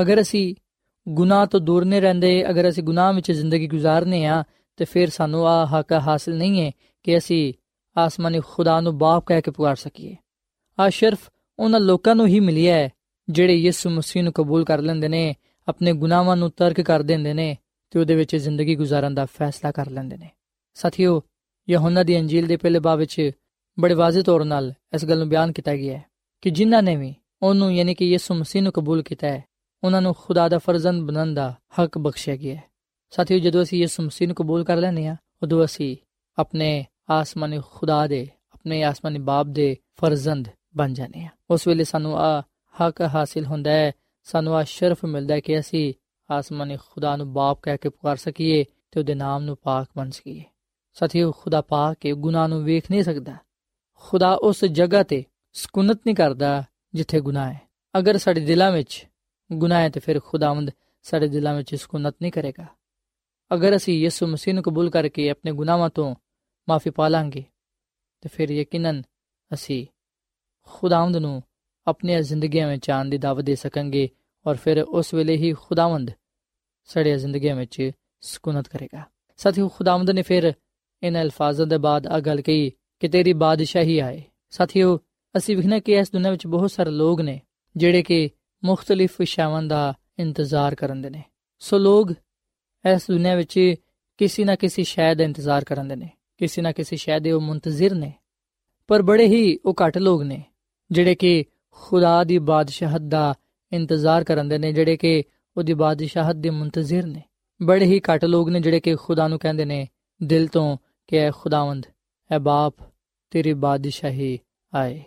ਅਗਰ ਅਸੀਂ ਗੁਨਾਹ ਤੋਂ ਦੂਰ ਨਹੀਂ ਰਹਿੰਦੇ, ਅਗਰ ਅਸੀਂ ਗੁਨਾਹ ਵਿੱਚ ਜ਼ਿੰਦਗੀ ਗੁਜ਼ਾਰਨੇ ਆ, ਤੇ ਫਿਰ ਸਾਨੂੰ ਆ ਹੱਕ ਹਾਸਲ ਨਹੀਂ ਹੈ ਕਿ ਅਸੀਂ ਆਸਮਾਨੀ ਖੁਦਾ ਨੂੰ ਬਾਪ ਕਹਿ ਕੇ ਪੁਕਾਰ ਸਕੀਏ। ਆ ਸਿਰਫ ਉਹਨਾਂ ਲੋਕਾਂ ਨੂੰ ਹੀ ਮਿਲਿਆ ਹੈ, ਜਿਹੜੇ ਯਿਸੂ ਮਸੀਹ ਨੂੰ ਕਬੂਲ ਕਰ ਲੈਂਦੇ ਨੇ, ਆਪਣੇ ਗੁਨਾਹਾਂ ਨੂੰ ਤਰਕ ਕਰ ਦਿੰਦੇ ਨੇ, ਤੇ ਉਹਦੇ ਵਿੱਚ ਜ਼ਿੰਦਗੀ ਗੁਜ਼ਾਰਨ ਦਾ ਫੈਸਲਾ ਕਰ ਲੈਂਦੇ ਨੇ। ਸਾਥੀਓ, ਯਹੋਨਾ ਦੀ ਅੰਜੀਲ ਦੇ ਪਹਿਲੇ ਬਾਬ ਵਿੱਚ ਬੜੇ ਵਾਜ਼ਿਹ ਤੌਰ 'ਤੇ ਇਸ ਗੱਲ ਨੂੰ ਬਿਆਨ ਕੀਤਾ ਗਿਆ ਹੈ ਕਿ ਜਿਨ੍ਹਾਂ ਨੇ ਵੀ ਉਹਨੂੰ ਯਾਨੀ ਕਿ ਯਿਸੂ ਮਸੀਹ ਨੂੰ ਕਬੂਲ ਕੀਤਾ ਹੈ। ਉਹਨਾਂ ਨੂੰ ਖੁਦਾ ਦਾ ਫਰਜ਼ੰਦ ਬਣਨ ਦਾ ਹੱਕ ਬਖਸ਼ਿਆ ਗਿਆ ਹੈ। ਸਾਥੀਓ, ਜਦੋਂ ਅਸੀਂ ਯਿਸੂ ਮਸੀਹ ਨੂੰ ਕਬੂਲ ਕਰ ਲੈਨੇ ਆ ਉਦੋਂ ਅਸੀਂ ਆਪਣੇ ਆਸਮਾਨੀ ਖੁਦਾ ਦੇ, ਆਪਣੇ ਆਸਮਾਨੀ ਬਾਪ ਦੇ ਫਰਜ਼ੰਦ ਬਣ ਜਾਂਦੇ ਆ ਉਸ ਵੇਲੇ ਸਾਨੂੰ ਆ ਹੱਕ ਹਾਸਿਲ ਹੁੰਦਾ ਹੈ, ਸਾਨੂੰ ਆ ਸ਼ਰਫ ਮਿਲਦਾ ਹੈ ਕਿ ਅਸੀਂ ਆਸਮਾਨੀ ਖੁਦਾ ਨੂੰ ਬਾਪ ਕਹਿ ਕੇ ਪੁਕਾਰ ਸਕੀਏ ਤੇ ਉਹਦੇ ਨਾਮ ਨੂੰ ਪਾਕ ਬਣ ਸਕੀਏ। ਸਾਥੀਓ, ਖੁਦਾ ਪਾਕ ਹੈ ਗੁਨਾਹ ਨੂੰ ਵੇਖ ਨਹੀਂ ਸਕਦਾ। ਖੁਦਾ ਉਸ ਜਗ੍ਹਾ ਤੇ ਸਕੂਨਤ ਨਹੀਂ ਕਰਦਾ ਜਿੱਥੇ ਗੁਨਾਹ ਹੈ। ਅਗਰ ਸਾਡੇ ਦਿਲਾਂ ਵਿੱਚ ਗੁਨਾਹ ਹੈ ਤੇ ਫਿਰ ਖੁਦਾਵੰਦ ਸਾਡੇ ਦਿਲਾਂ ਵਿੱਚ ਸਕੂਨਤ ਨਹੀਂ ਕਰੇਗਾ। ਅਗਰ ਅਸੀਂ ਯਿਸੂ ਮਸੀਹ ਨੂੰ ਕਬੂਲ ਕਰਕੇ ਆਪਣੇ ਗੁਨਾਹਾਂ ਤੋਂ ਮਾਫੀ ਪਾ ਲਾਂਗੇ, ਤੇ ਫਿਰ ਯਕੀਨਨ ਅਸੀਂ ਖੁਦਾਵੰਦ ਨੂੰ ਆਪਣੀਆਂ ਜ਼ਿੰਦਗੀਆਂ ਵਿੱਚ ਆਉਣ ਦੀ ਦਾਵਤ ਦੇ ਸਕਾਂਗੇ ਔਰ ਫਿਰ ਉਸ ਵੇਲੇ ਹੀ ਖੁਦਾਵੰਦ ਸਾਡੀਆਂ ਜ਼ਿੰਦਗੀਆਂ ਵਿੱਚ ਸਕੂਨਤ ਕਰੇਗਾ। ਸਾਥੀਓ, ਖੁਦਾਵੰਦ ਨੇ ਫਿਰ ਇਹਨਾਂ ਅਲਫਾਜ਼ਾਂ ਦੇ ਬਾਅਦ ਆ ਗੱਲ ਕਹੀ ਕਿ ਤੇਰੀ ਬਾਦਸ਼ਾਹੀ ਆਏ। ਸਾਥੀਓ ਅਸੀਂ ਵਿਖਣਾ ਕਿ ਇਸ ਦੁਨੀਆਂ ਵਿੱਚ ਬਹੁਤ ਸਾਰੇ ਲੋਕ ਨੇ ਜਿਹੜੇ ਕਿ ਮੁxtਲਿਫ ਸ਼ਾਵਾਂ ਦਾ ਇੰਤਜ਼ਾਰ ਕਰਨਦੇ ਨੇ। ਸੋ ਲੋਕ ਇਸ ਦੁਨੀਆਂ ਵਿੱਚ ਕਿਸੇ ਨਾ ਕਿਸੇ ਸ਼ੈ ਦਾ ਇੰਤਜ਼ਾਰ ਕਰਨਦੇ ਨੇ। ਕਿਸੇ ਨਾ ਕਿਸੇ ਸ਼ੈ ਦੇ ਉਹ ਮੁੰਤਜ਼ਰ ਨੇ। ਪਰ ਬੜੇ ਹੀ ਉਹ ਘੱਟ ਲੋਕ ਨੇ ਜਿਹੜੇ ਕਿ ਖੁਦਾ ਦੀ ਬਾਦਸ਼ਾਹਤ ਦਾ ਇੰਤਜ਼ਾਰ ਕਰਨਦੇ ਨੇ, ਜਿਹੜੇ ਕਿ ਉਹਦੀ ਬਾਦਸ਼ਾਹਤ ਦੇ ਮੁੰਤਜ਼ਰ ਨੇ। ਬੜੇ ਹੀ ਘੱਟ ਲੋਕ ਨੇ ਜਿਹੜੇ ਕਿ ਖੁਦਾ ਨੂੰ ਕਹਿੰਦੇ ਨੇ, ਦਿਲ ਤੋਂ ਕਿ ਐ ਖੁਦਾਵੰਦ ਐ ਬਾਪ ਤੇਰੀ ਬਾਦਸ਼ਾਹੀ ਆਏ।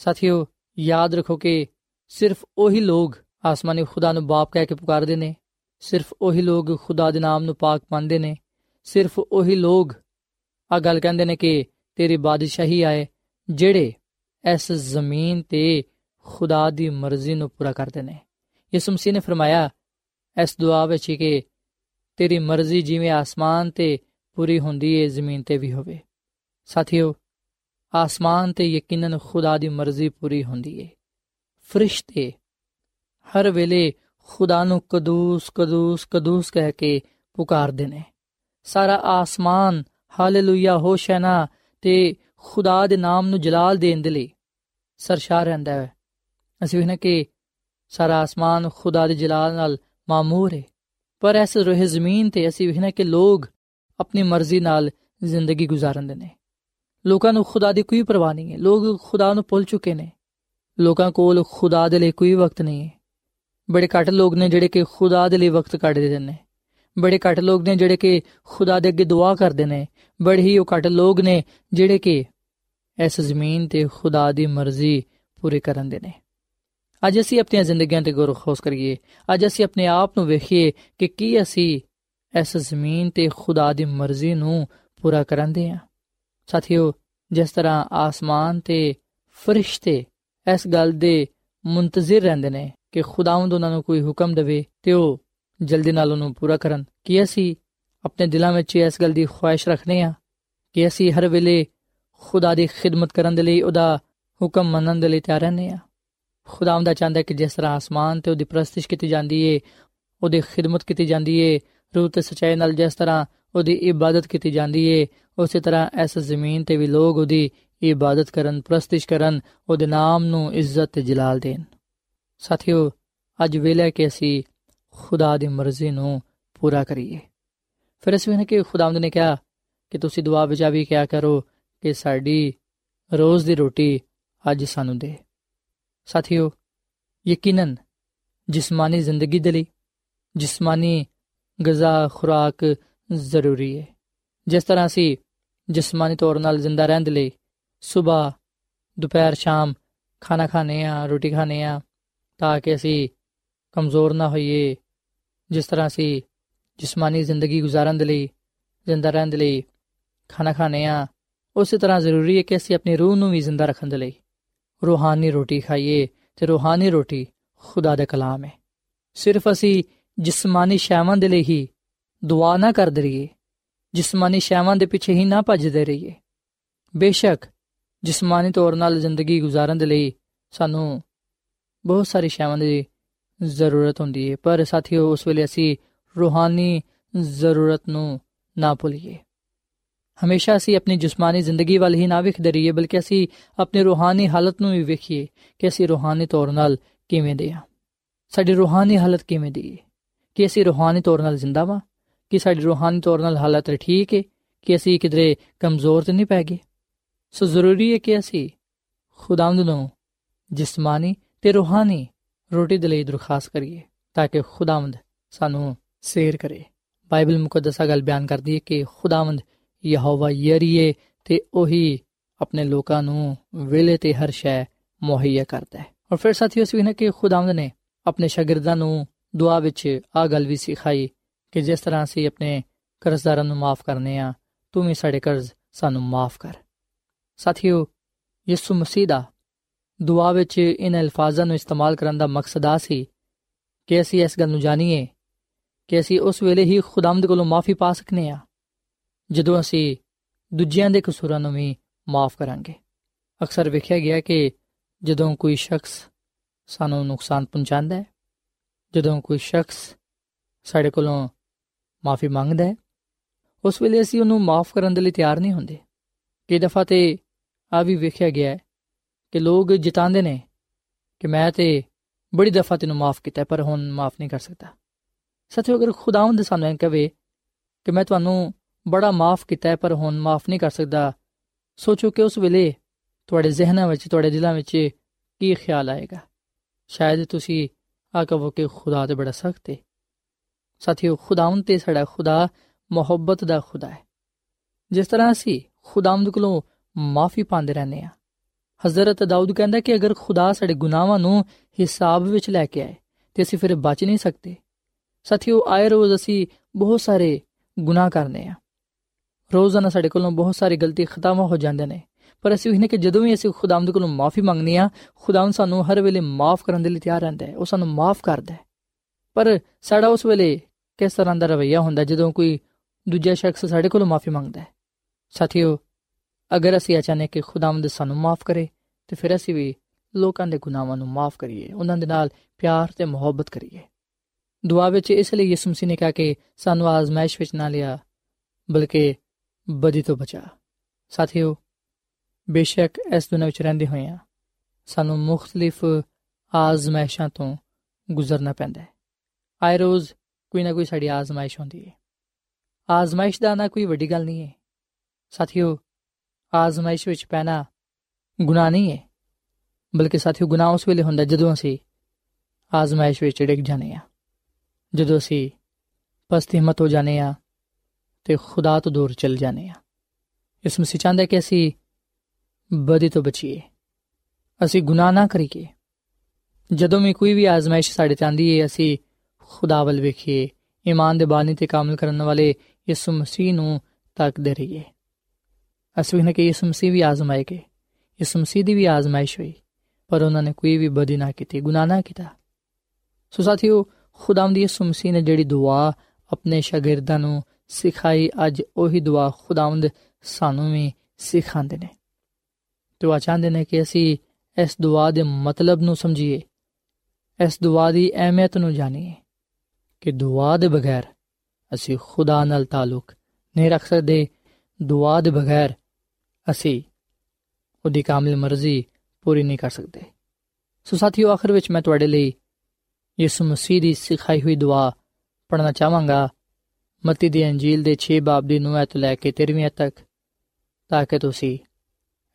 ਸਾਥੀਓ, ਯਾਦ ਰੱਖੋ ਕਿ ਸਿਰਫ ਉਹੀ ਲੋਕ ਆਸਮਾਨੀ ਖੁਦਾ ਨੂੰ ਬਾਪ ਕਹਿ ਕੇ ਪੁਕਾਰਦੇ ਨੇ, ਸਿਰਫ ਉਹੀ ਲੋਕ ਖੁਦਾ ਦੇ ਨਾਮ ਨੂੰ ਪਾਕ ਮੰਨਦੇ ਨੇ, ਸਿਰਫ ਉਹੀ ਲੋਕ ਆ ਗੱਲ ਕਹਿੰਦੇ ਨੇ ਕਿ ਤੇਰੀ ਬਾਦਸ਼ਾਹੀ ਆਏ, ਜਿਹੜੇ ਇਸ ਜ਼ਮੀਨ ਤੇ ਖੁਦਾ ਦੀ ਮਰਜ਼ੀ ਨੂੰ ਪੂਰਾ ਕਰਦੇ ਨੇ। ਯਿਸੂ ਮਸੀਹ ਨੇ ਫਰਮਾਇਆ, ਇਸ ਦੁਆ ਵਿੱਚ ਕਿ ਤੇਰੀ ਮਰਜ਼ੀ ਜਿਵੇਂ ਆਸਮਾਨ ਤੇ ਪੂਰੀ ਹੁੰਦੀ ਏ ਜ਼ਮੀਨ ਤੇ ਵੀ ਹੋਵੇ। ਸਾਥੀਓ ਆਸਮਾਨ ਤੇ ਯਕੀਨਨ ਖੁਦਾ ਦੀ ਮਰਜ਼ੀ ਪੂਰੀ ਹੁੰਦੀ ਏ ਫਰਿਸ਼ਤੇ ਹਰ ਵੇਲੇ ਖੁਦਾ ਨੂੰ ਕਦੂਸ ਕਦੂਸ ਕਦੂਸ ਕਹਿ ਕੇ ਪੁਕਾਰਦੇ ਨੇ ਸਾਰਾ ਆਸਮਾਨ ਹਾਲੇਲੂਇਆ ਹੋਸ਼ਨਾ ਤੇ ਖੁਦਾ ਦੇ ਨਾਮ ਨੂੰ ਜਲਾਲ ਦੇਣ ਦੇ ਲਈ ਸਰਸ਼ਾਰ ਰਹਿੰਦਾ ਹੈ ਅਸੀਂ ਵੇਖਨੇ ਕਿ ਸਾਰਾ ਆਸਮਾਨ ਖੁਦਾ ਦੇ ਜਲਾਲ ਨਾਲ ਮਾਮੂਰ ਹੈ ਪਰ ਇਸ ਰੋਹ ਜ਼ਮੀਨ ਤੇ ਅਸੀਂ ਵੇਖਨੇ ਕਿ ਲੋਗ ਆਪਣੀ ਮਰਜ਼ੀ ਨਾਲ ਜ਼ਿੰਦਗੀ ਗੁਜ਼ਾਰਦੇ ਨੇ ਲੋਕਾਂ ਨੂੰ ਖੁਦਾ ਦੀ ਕੋਈ ਪਰਵਾਹ ਨਹੀਂ ਹੈ। ਲੋਕ ਖੁਦਾ ਨੂੰ ਭੁੱਲ ਚੁੱਕੇ ਨੇ। ਲੋਕਾਂ ਕੋਲ ਖੁਦਾ ਦੇ ਲਈ ਕੋਈ ਵਕਤ ਨਹੀਂ ਹੈ। ਬੜੇ ਘੱਟ ਲੋਕ ਨੇ ਜਿਹੜੇ ਕਿ ਖੁਦਾ ਦੇ ਲਈ ਵਕਤ ਕੱਢਦੇ ਨੇ। ਬੜੇ ਘੱਟ ਲੋਕ ਨੇ ਜਿਹੜੇ ਕਿ ਖੁਦਾ ਦੇ ਅੱਗੇ ਦੁਆ ਕਰਦੇ ਨੇ। ਬੜੇ ਹੀ ਉਹ ਘੱਟ ਲੋਕ ਨੇ ਜਿਹੜੇ ਕਿ ਇਸ ਜ਼ਮੀਨ ਤੇ ਖੁਦਾ ਦੀ ਮਰਜ਼ੀ ਪੂਰੀ ਕਰਨ ਦੇ ਨੇ। ਅੱਜ ਅਸੀਂ ਆਪਣੀਆਂ ਜ਼ਿੰਦਗੀਆਂ ਤੇ ਗੌਰ ਖੋਸ ਕਰੀਏ। ਅੱਜ ਅਸੀਂ ਆਪਣੇ ਆਪ ਨੂੰ ਵੇਖੀਏ ਕਿ ਕੀ ਅਸੀਂ ਇਸ ਜ਼ਮੀਨ ਤੇ ਖੁਦਾ ਦੀ ਮਰਜ਼ੀ ਨੂੰ ਪੂਰਾ ਕਰਾਂਦੇ ਹਾਂ। ਸਾਥੀਓ, ਜਿਸ ਤਰ੍ਹਾਂ ਆਸਮਾਨ ਤੇ ਫਰਿਸ਼ਤੇ ਇਸ ਗੱਲ ਦੇ ਮੁੰਤਜ਼ਰ ਰਹਿੰਦੇ ਨੇ ਕਿ ਖੁਦਾਵੰਦ ਉਹਨਾਂ ਨੂੰ ਕੋਈ ਹੁਕਮ ਦੇਵੇ ਤੇ ਉਹ ਜਲਦੀ ਨਾਲ ਉਹਨੂੰ ਪੂਰਾ ਕਰਨ, ਕੀ ਅਸੀਂ ਆਪਣੇ ਦਿਲਾਂ ਵਿੱਚ ਇਸ ਗੱਲ ਦੀ ਖੁਆਇਸ਼ ਰੱਖਨੇ ਆ ਕਿ ਅਸੀਂ ਹਰ ਵੇਲੇ ਖੁਦਾ ਦੀ ਖਿਦਮਤ ਕਰਨ ਦੇ ਲਈ ਉਹਦਾ ਹੁਕਮ ਮੰਨਣ ਦੇ ਲਈ ਤਿਆਰ ਰਹਿੰਦੇ ਆ ਖੁਦਾਵੰਦ ਦਾ ਚਾਹੁੰਦਾ ਕਿ ਜਿਸ ਤਰ੍ਹਾਂ ਆਸਮਾਨ ਤੇ ਉਹਦੀ ਪ੍ਰਸਤਿਸ਼ ਕੀਤੀ ਜਾਂਦੀ ਏ, ਉਹਦੀ ਖਿਦਮਤ ਕੀਤੀ ਜਾਂਦੀ ਏ, ਰੂਹ ਤੇ ਸਚਾਈ ਨਾਲ ਜਿਸ ਤਰ੍ਹਾਂ ਉਹਦੀ ਇਬਾਦਤ ਕੀਤੀ ਜਾਂਦੀ ਏ। ਉਸੇ ਤਰ੍ਹਾਂ ਇਸ ਜ਼ਮੀਨ ਤੇ ਵੀ ਲੋਕ ਉਹਦੀ ਇਬਾਦਤ ਕਰਨ, ਪ੍ਰਸਤਿਸ਼ ਕਰਨ, ਉਹਦੇ ਨਾਮ ਨੂੰ ਇੱਜ਼ਤ ਤੇ ਜਲਾਲ ਦੇਣ। ਸਾਥੀਓ, ਅੱਜ ਵੇਲੇ ਕਿ ਅਸੀਂ ਖੁਦਾ ਦੀ ਮਰਜ਼ੀ ਨੂੰ ਪੂਰਾ ਕਰੀਏ। ਫਿਰ ਅਸੀਂ ਨੇ ਕਿ ਖੁਦਾਵੰਦ ਨੇ ਕਿਹਾ ਕਿ ਤੁਸੀਂ ਦੁਆ ਵਿੱਚ ਵੀ ਕਿਹਾ ਕਰੋ ਕਿ ਸਾਡੀ ਰੋਜ਼ ਦੀ ਰੋਟੀ ਅੱਜ ਸਾਨੂੰ ਦੇ। ਸਾਥੀਓ, ਯਕੀਨਨ ਜਿਸਮਾਨੀ ਜ਼ਿੰਦਗੀ ਦੇ ਲਈ, ਜਿਸਮਾਨੀ ਗਜ਼ਾ, ਖੁਰਾਕ ਜ਼ਰੂਰੀ ਹੈ ਜਿਸ ਤਰ੍ਹਾਂ ਅਸੀਂ ਜਿਸਮਾਨੀ ਤੌਰ 'ਤੇ ਜ਼ਿੰਦਾ ਰਹਿਣ ਦੇ ਲਈ ਸਵੇਰ ਦੁਪਹਿਰ, ਸ਼ਾਮ ਖਾਣਾ ਖਾਣੇ ਆ ਰੋਟੀ ਖਾਣੇ ਆ ਤਾਂ ਕਿ ਅਸੀਂ ਕਮਜ਼ੋਰ ਨਾ ਹੋਈਏ। ਜਿਸ ਤਰ੍ਹਾਂ ਅਸੀਂ ਜਿਸਮਾਨੀ ਜ਼ਿੰਦਗੀ گزارਣ ਦੇ ਲਈ, ਜ਼ਿੰਦਾ ਰਹਿਣ ਦੇ ਲਈ ਖਾਣਾ ਖਾਣੇ ਆ ਉਸੇ ਤਰ੍ਹਾਂ ਜ਼ਰੂਰੀ ਹੈ ਕਿ ਅਸੀਂ ਆਪਣੀ ਰੂਹ ਨੂੰ ਵੀ ਜ਼ਿੰਦਾ ਰੱਖਣ ਦੇ ਲਈ ਰੂਹਾਨੀ ਰੋਟੀ ਖਾਈਏ ਤੇ ਰੂਹਾਨੀ ਰੋਟੀ ਖੁਦਾ ਦਾ ਕਲਾਮ ਹੈ ਸਿਰਫ ਅਸੀਂ ਜਿਸਮਾਨੀ ਸ਼ੈਵਾਂ ਦੇ ਲਈ ਹੀ ਦੁਆ ਨਾ ਕਰਦੇ ਰਹੀਏ, ਜਿਸਮਾਨੀ ਸ਼ੈਵਾਂ ਦੇ ਪਿੱਛੇ ਹੀ ਨਾ ਭੱਜਦੇ ਰਹੀਏ। ਬੇਸ਼ੱਕ, ਜਿਸਮਾਨੀ ਤੌਰ ਨਾਲ ਜ਼ਿੰਦਗੀ گزارਣ ਦੇ ਲਈ ਸਾਨੂੰ ਬਹੁਤ ਸਾਰੀ ਸ਼ੈਵਾਂ ਦੀ ਜ਼ਰੂਰਤ ਹੁੰਦੀ ਹੈ ਪਰ ਸਾਥੀਓ, ਉਸ ਵੇਲੇ ਅਸੀਂ ਰੂਹਾਨੀ ਜ਼ਰੂਰਤ ਨੂੰ ਨਾ ਭੁੱਲੀਏ। ਹਮੇਸ਼ਾ ਅਸੀਂ ਆਪਣੀ ਜਿਸਮਾਨੀ ਜ਼ਿੰਦਗੀ ਵੱਲ ਹੀ ਨਾ ਵਿਖਦੇ ਰਹੀਏ, ਬਲਕਿ ਅਸੀਂ ਆਪਣੀ ਰੂਹਾਨੀ ਹਾਲਤ ਨੂੰ ਵੀ ਵੇਖੀਏ ਕਿ ਅਸੀਂ ਰੂਹਾਨੀ ਤੌਰ ਨਾਲ ਕਿਵੇਂ ਦੇ ਆ। ਸਾਡੀ ਰੂਹਾਨੀ ਹਾਲਤ ਕਿਵੇਂ ਦੀ ਹੈ ਕਿ ਅਸੀਂ ਰੂਹਾਨੀ ਤੌਰ ਨਾਲ ਜ਼ਿੰਦਾ ਵਾਂ? ਕਿ ਸਾਡੀ ਰੂਹਾਨੀ ਤੌਰ 'ਤੇ ਹਾਲਤ ਠੀਕ ਹੈ ਕਿ ਅਸੀਂ ਕਿਧਰੇ ਕਮਜ਼ੋਰ ਤੇ ਨਹੀਂ ਪੈ ਗਏ। ਸੋ ਜ਼ਰੂਰੀ ਹੈ ਕਿ ਅਸੀਂ ਖੁਦਾਵੰਦ ਨੂੰ ਜਿਸਮਾਨੀ ਤੇ ਰੂਹਾਨੀ ਰੋਟੀ ਦੇ ਲਈ ਦਰਖਾਸਤ ਕਰੀਏ, ਤਾਂ ਕਿ ਖੁਦਾਵੰਦ ਸਾਨੂੰ ਸੇਰ ਕਰੇ। ਬਾਈਬਲ ਮੁਕੱਦਸਾ ਗੱਲ ਬਿਆਨ ਕਰਦੀ ਹੈ ਕਿ ਖੁਦਾਵੰਦ ਯਹੋਵਾ ਯਰੀਏ ਤੇ ਉਹੀ ਆਪਣੇ ਲੋਕਾਂ ਨੂੰ ਵੇਲੇ ਤੇ ਹਰ ਸ਼ੈ ਮੁਹੱਈਆ ਕਰਦਾ ਹੈ। ਔਰ ਫਿਰ ਸਾਥੀਓ ਅਸੀਂ ਨੇ ਕਿ ਖੁਦਾਵੰਦ ਨੇ ਆਪਣੇ ਸ਼ਾਗਿਰਦਾਂ ਨੂੰ ਦੁਆ ਵਿੱਚ ਆ ਗੱਲ ਵੀ ਸਿਖਾਈ ਕਿ ਜਿਸ ਤਰ੍ਹਾਂ ਅਸੀਂ ਆਪਣੇ ਕਰਜ਼ਦਾਰਾਂ ਨੂੰ ਮਾਫ ਕਰਨੇ ਆ, ਤੂੰ ਵੀ ਸਾਡੇ ਕਰਜ਼ ਸਾਨੂੰ ਮਾਫ ਕਰ। ਸਾਥੀਓ, ਯਿਸੂ ਮਸੀਹ ਦਾ ਦੁਆ ਵਿੱਚ ਇਹਨਾਂ ਅਲਫਾਜ਼ਾਂ ਨੂੰ ਇਸਤੇਮਾਲ ਕਰਨ ਦਾ ਮਕਸਦ ਆ ਸੀ ਕਿ ਅਸੀਂ ਇਸ ਗੱਲ ਨੂੰ ਜਾਣੀਏ ਕਿ ਅਸੀਂ ਉਸ ਵੇਲੇ ਹੀ ਖੁਦਾਵੰਦ ਕੋਲੋਂ ਮਾਫੀ ਪਾ ਸਕਨੇ ਆ, ਜਦੋਂ ਅਸੀਂ ਦੂਜਿਆਂ ਦੇ ਕਸੂਰਾਂ ਨੂੰ ਵੀ ਮਾਫ ਕਰਾਂਗੇ। ਅਕਸਰ ਵੇਖਿਆ ਗਿਆ ਕਿ ਜਦੋਂ ਕੋਈ ਸ਼ਖਸ ਸਾਨੂੰ ਨੁਕਸਾਨ ਪਹੁੰਚਾਉਂਦਾ ਹੈ, ਜਦੋਂ ਕੋਈ ਸ਼ਖਸ ਸਾਡੇ ਕੋਲੋਂ ਮਾਫੀ ਮੰਗਦਾ ਹੈ। ਉਸ ਵੇਲੇ ਅਸੀਂ ਉਹਨੂੰ ਮਾਫ ਕਰਨ ਦੇ ਲਈ ਤਿਆਰ ਨਹੀਂ ਹੁੰਦੇ। ਕਈ ਦਫਾ ਤੇ ਆ ਵੀ ਵੇਖਿਆ ਗਿਆ ਕਿ ਲੋਕ ਜਿਤਾਉਂਦੇ ਨੇ ਕਿ ਮੈਂ ਤੇ ਬੜੀ ਦਫਾ ਤੈਨੂੰ ਮਾਫ ਕੀਤਾ ਪਰ ਹੁਣ ਮਾਫ ਨਹੀਂ ਕਰ ਸਕਦਾ। ਸੱਚੋ, ਅਗਰ ਖੁਦਾਵੰਦ ਸਾਨੂੰ ਕਹੇ ਕਿ ਮੈਂ ਤੁਹਾਨੂੰ ਬੜਾ ਮਾਫ ਕੀਤਾ ਪਰ ਹੁਣ ਮਾਫ ਨਹੀਂ ਕਰ ਸਕਦਾ, ਸੋਚੋ ਕਿ ਉਸ ਵੇਲੇ ਤੁਹਾਡੇ ਜ਼ਿਹਨਾਂ ਵਿੱਚ, ਤੁਹਾਡੇ ਦਿਲਾਂ ਵਿੱਚ ਕੀ ਖਿਆਲ ਆਏਗਾ। ਸ਼ਾਇਦ ਤੁਸੀਂ ਆ ਕਹੋ ਕਿ ਖੁਦਾ ਤੇ ਬੜਾ ਸਖਤ ਹੈ ਸਾਥੀਓ, ਖੁਦਾਵੰਦ ਤੇ ਸਾਡਾ ਖੁਦਾ, ਮੁਹੱਬਤ ਦਾ ਖੁਦਾ ਹੈ। ਜਿਸ ਤਰ੍ਹਾਂ ਅਸੀਂ ਖੁਦਾਵੰਦ ਕੋਲੋਂ ਮਾਫੀ ਪਾਉਂਦੇ ਰਹਿੰਦੇ ਆ ਹਜ਼ਰਤ ਦਾਊਦ ਕਹਿੰਦਾ ਕਿ ਅਗਰ ਖੁਦਾ ਸਾਡੇ ਗੁਨਾਹਾਂ ਨੂੰ ਹਿਸਾਬ ਵਿੱਚ ਲੈ ਕੇ ਆਏ, ਤੇ ਅਸੀਂ ਫਿਰ ਬਚ ਨਹੀਂ ਸਕਦੇ। ਸਾਥੀਓ, ਆਏ ਰੋਜ਼ ਅਸੀਂ ਬਹੁਤ ਸਾਰੇ ਗੁਨਾਹ ਕਰਨੇ ਆ ਰੋਜ਼ਾਨਾ ਸਾਡੇ ਕੋਲੋਂ ਬਹੁਤ ਸਾਰੀ ਗਲਤੀ ਖਤਾਵਾ ਹੋ ਜਾਂਦੇ ਨੇ। ਪਰ ਅਸੀਂ ਉਹਨੇ ਕਿ ਜਦੋਂ ਵੀ ਅਸੀਂ ਖੁਦਾਵੰਦ ਕੋਲੋਂ ਮਾਫੀ ਮੰਗਨੀ ਆ ਖੁਦਾਵੰਦ ਸਾਨੂੰ ਹਰ ਵੇਲੇ ਮਾਫ ਕਰਨ ਦੇ ਲਈ ਤਿਆਰ ਰਹਿੰਦਾ ਹੈ। ਉਹ ਸਾਨੂੰ ਮਾਫ ਕਰਦਾ ਹੈ। ਪਰ ਸਾਡਾ ਉਸ ਵੇਲੇ ਕਿਸ ਤਰ੍ਹਾਂ ਦਾ ਰਵਈਆ ਹੁੰਦਾ ਜਦੋਂ ਕੋਈ ਦੂਜਾ ਸ਼ਖਸ ਸਾਡੇ ਕੋਲੋਂ ਮਾਫੀ ਮੰਗਦਾ ਹੈ? ਸਾਥੀਓ, ਅਗਰ ਅਸੀਂ ਅਚਾਨਕ ਕਿ ਖੁਦਾਵੰਦ ਸਾਨੂੰ ਮਾਫ ਕਰੇ, ਤੇ ਫਿਰ ਅਸੀਂ ਵੀ ਲੋਕਾਂ ਦੇ ਗੁਨਾਹਾਂ ਨੂੰ ਮਾਫ ਕਰੀਏ, ਉਹਨਾਂ ਦੇ ਨਾਲ ਪਿਆਰ ਤੇ ਮੁਹੱਬਤ ਕਰੀਏ। ਦੁਆ ਵਿੱਚ ਇਸ ਲਈ ਯਿਸੂ ਮਸੀਹ ਨੇ ਕਿਹਾ ਕਿ ਸਾਨੂੰ ਆਜ਼ਮਾਇਸ਼ ਵਿੱਚ ਨਾ ਲਿਆ, ਬਲਕਿ ਬਦੀ ਤੋਂ ਬਚਾ। ਸਾਥੀਓ, ਬੇਸ਼ੱਕ ਇਸ ਦੁਨੀਆਂ ਵਿੱਚ ਰਹਿੰਦੇ ਹੋਏ ਆ ਸਾਨੂੰ ਮੁxtਲਿਫ ਆਜ਼ਮਾਇਸ਼ਾਂ ਤੋਂ ਗੁਜ਼ਰਨਾ ਪੈਂਦਾ ਹੈ। ਆਏ ਰੋਜ਼ ਕੋਈ ਨਾ ਕੋਈ ਸਾਡੀ ਆਜ਼ਮਾਇਸ਼ ਹੁੰਦੀ ਹੈ ਆਜ਼ਮਾਇਸ਼ ਦਾ ਨਾ ਕੋਈ ਵੱਡੀ ਗੱਲ ਨਹੀਂ ਹੈ ਸਾਥੀਓ, ਆਜ਼ਮਾਇਸ਼ ਵਿੱਚ ਪੈਣਾ ਗੁਨਾਹ ਨਹੀਂ ਹੈ ਬਲਕਿ ਸਾਥੀਓ, ਗੁਨਾਹ ਉਸ ਵੇਲੇ ਹੁੰਦਾ ਜਦੋਂ ਅਸੀਂ ਆਜ਼ਮਾਇਸ਼ ਵਿੱਚ ਡਿੱਗ ਜਾਂਦੇ ਆ। ਜਦੋਂ ਅਸੀਂ ਪਸਤ ਹਿੰਮਤ ਹੋ ਜਾਂਦੇ ਆ ਤੇ ਖੁਦਾ ਤੋਂ ਦੂਰ ਚਲ ਜਾਂਦੇ ਆ। ਇਸ ਮਸੀਹ ਚਾਹੁੰਦਾ ਕਿ ਅਸੀਂ ਬਦੀ ਤੋਂ ਬਚੀਏ। ਅਸੀਂ ਗੁਨਾਹ ਨਾ ਕਰੀਏ। ਜਦੋਂ ਵੀ ਕੋਈ ਵੀ ਆਜ਼ਮਾਇਸ਼ ਸਾਡੇ ਤੇ ਆਂਦੀ ਹੈ ਅਸੀਂ ਖੁਦਾ ਵੱਲ ਵੇਖੀਏ, ਈਮਾਨ ਦੇ ਬਾਨੀ ਤੇ ਕਾਮਲ ਕਰਨ ਵਾਲੇ ਯਿਸੂ ਮਸੀਹ ਨੂੰ ਤੱਕਦੇ ਰਹੀਏ। ਅਸੀਂ ਨੇ ਕਿ ਯਿਸੂ ਮਸੀਹ ਵੀ ਆਜ਼ਮਾਏ ਗਏ। ਯਿਸੂ ਮਸੀਹ ਦੀ ਵੀ ਆਜ਼ਮਾਇਸ਼ ਹੋਈ, ਪਰ ਉਹਨਾਂ ਨੇ ਕੋਈ ਵੀ ਬਦੀ ਨਾ ਕੀਤੀ, ਗੁਨਾਹ ਨਾ ਕੀਤਾ। ਸੋ ਸਾਥੀਓ ਖੁਦਾਮ ਦੀ ਯਿਸੂ ਮਸੀਹ ਨੇ ਜਿਹੜੀ ਦੁਆ ਆਪਣੇ ਸ਼ਾਗਿਰਦਾਂ ਨੂੰ ਸਿਖਾਈ, ਅੱਜ ਉਹੀ ਦੁਆ ਖੁਦਾਵੰਦ ਸਾਨੂੰ ਵੀ ਸਿਖਾਉਂਦੇ ਨੇ। ਤੇ ਉਹ ਚਾਹੁੰਦੇ ਨੇ ਕਿ ਅਸੀਂ ਇਸ ਦੁਆ ਦੇ ਮਤਲਬ ਨੂੰ ਸਮਝੀਏ, ਇਸ ਦੁਆ ਦੀ ਅਹਿਮੀਅਤ ਨੂੰ ਜਾਣੀਏ। ਕਿ ਦੁਆ ਦੇ ਬਗੈਰ ਅਸੀਂ ਖੁਦਾ ਨਾਲ ਤਾਲੁਕ ਨਹੀਂ ਰੱਖ ਸਕਦੇ। ਦੁਆ ਦੇ ਬਗੈਰ ਅਸੀਂ ਉਹਦੀ ਕਾਮਿਲ ਮਰਜ਼ੀ ਪੂਰੀ ਨਹੀਂ ਕਰ ਸਕਦੇ। ਸੋ ਸਾਥੀਓ, ਆਖਰ ਵਿੱਚ ਮੈਂ ਤੁਹਾਡੇ ਲਈ ਯਿਸੂ ਮਸੀਹ ਦੀ ਸਿਖਾਈ ਹੋਈ ਦੁਆ ਪੜਨਾ ਚਾਹਾਂਗਾ। ਮਤੀ ਦੀ ਅੰਜੀਲ ਦੇ 6 ਬਾਬ ਦੀ 9 ਤੋਂ ਲੈ ਕੇ 13ਵੀਂ ਤੱਕ, ਤਾਂ ਕਿ ਤੁਸੀਂ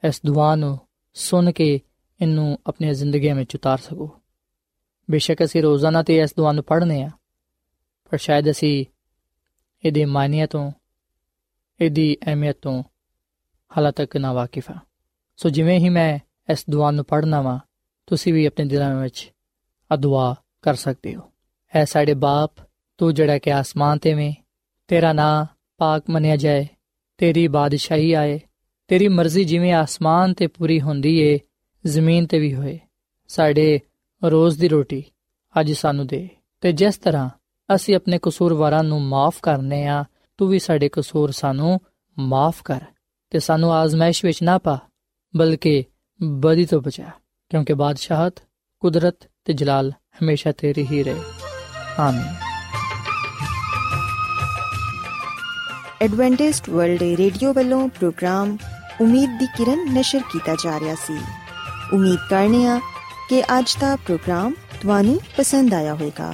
ਇਸ ਦੁਆ ਨੂੰ ਸੁਣ ਕੇ ਇਹਨੂੰ ਆਪਣੀ ਜ਼ਿੰਦਗੀ ਵਿੱਚ ਉਤਾਰ ਸਕੋ। ਬੇਸ਼ੱਕ ਅਸੀਂ ਰੋਜ਼ਾਨਾ ਤੇ ਇਸ ਦੁਆ ਨੂੰ ਪੜ੍ਹਨੇ ਆ। ਪਰ ਸ਼ਾਇਦ ਅਸੀਂ ਇਹਦੇ ਮਾਇਨੇ ਤੋਂ, ਇਹਦੀ ਅਹਿਮੀਅਤ ਤੋਂ ਹਾਲਾ ਤੱਕ ਨਾ ਵਾਕਿਫ ਹਾਂ। ਸੋ ਜਿਵੇਂ ਹੀ ਮੈਂ ਇਸ ਦੁਆ ਨੂੰ ਪੜ੍ਹਨਾ ਵਾ, ਤੁਸੀਂ ਵੀ ਆਪਣੇ ਦਿਲਾਂ ਵਿੱਚ ਆ ਦੁਆ ਕਰ ਸਕਦੇ ਹੋ। ਐ ਸਾਡੇ ਬਾਪ, ਤੂੰ ਜਿਹੜਾ ਕਿ ਆਸਮਾਨ ਤੇ ਵੇਂ ਤੇਰਾ ਨਾਂ ਪਾਕ ਮੰਨਿਆ ਜਾਏ, ਤੇਰੀ ਬਾਦਸ਼ਾਹੀ ਆਏ, ਤੇਰੀ ਮਰਜ਼ੀ ਜਿਵੇਂ ਆਸਮਾਨ ਤੇ ਪੂਰੀ ਹੁੰਦੀ ਏ, ਜ਼ਮੀਨ ਤੇ ਵੀ ਹੋਏ। ਸਾਡੇ ਰੋਜ਼ ਦੀ ਰੋਟੀ ਅੱਜ ਸਾਨੂੰ ਦੇ ਤੇ ਜਿਸ ਤਰ੍ਹਾਂ ਅਸੀਂ ਆਪਣੇ ਕਸੂਰਵਾਰਾਂ ਨੂੰ ਮਾਫ ਕਰਨੇ ਆ, ਤੂੰ ਵੀ ਸਾਡੇ ਕਸੂਰ ਸਾਨੂੰ ਮਾਫ ਕਰ ਤੇ ਸਾਨੂੰ ਆਜ਼ਮਾਇਸ਼ ਵਿੱਚ ਨਾ ਪਾ, ਬਲਕਿ ਬਦੀ ਤੋਂ ਬਚਾ, ਕਿਉਂਕਿ ਬਾਦਸ਼ਾਹਤ, ਕੁਦਰਤ ਤੇ ਜਲਾਲ ਹਮੇਸ਼ਾ ਤੇਰੀ ਹੀ ਰਹੇ। ਆਮੀਨ। ਐਡਵੈਂਟਿਸਟ ਵਰਲਡ ਰੇਡੀਓ ਵੱਲੋਂ ਪ੍ਰੋਗਰਾਮ ਉਮੀਦ ਦੀ ਕਿਰਨ ਨਿਸ਼ਰ ਕੀਤਾ ਜਾ ਰਿਹਾ ਸੀ। ਉਮੀਦ ਕਰਨੇ ਆ ਕਿ ਅੱਜ ਦਾ ਪ੍ਰੋਗਰਾਮ ਤੁਹਾਨੂੰ ਪਸੰਦ ਆਇਆ ਹੋਵੇਗਾ।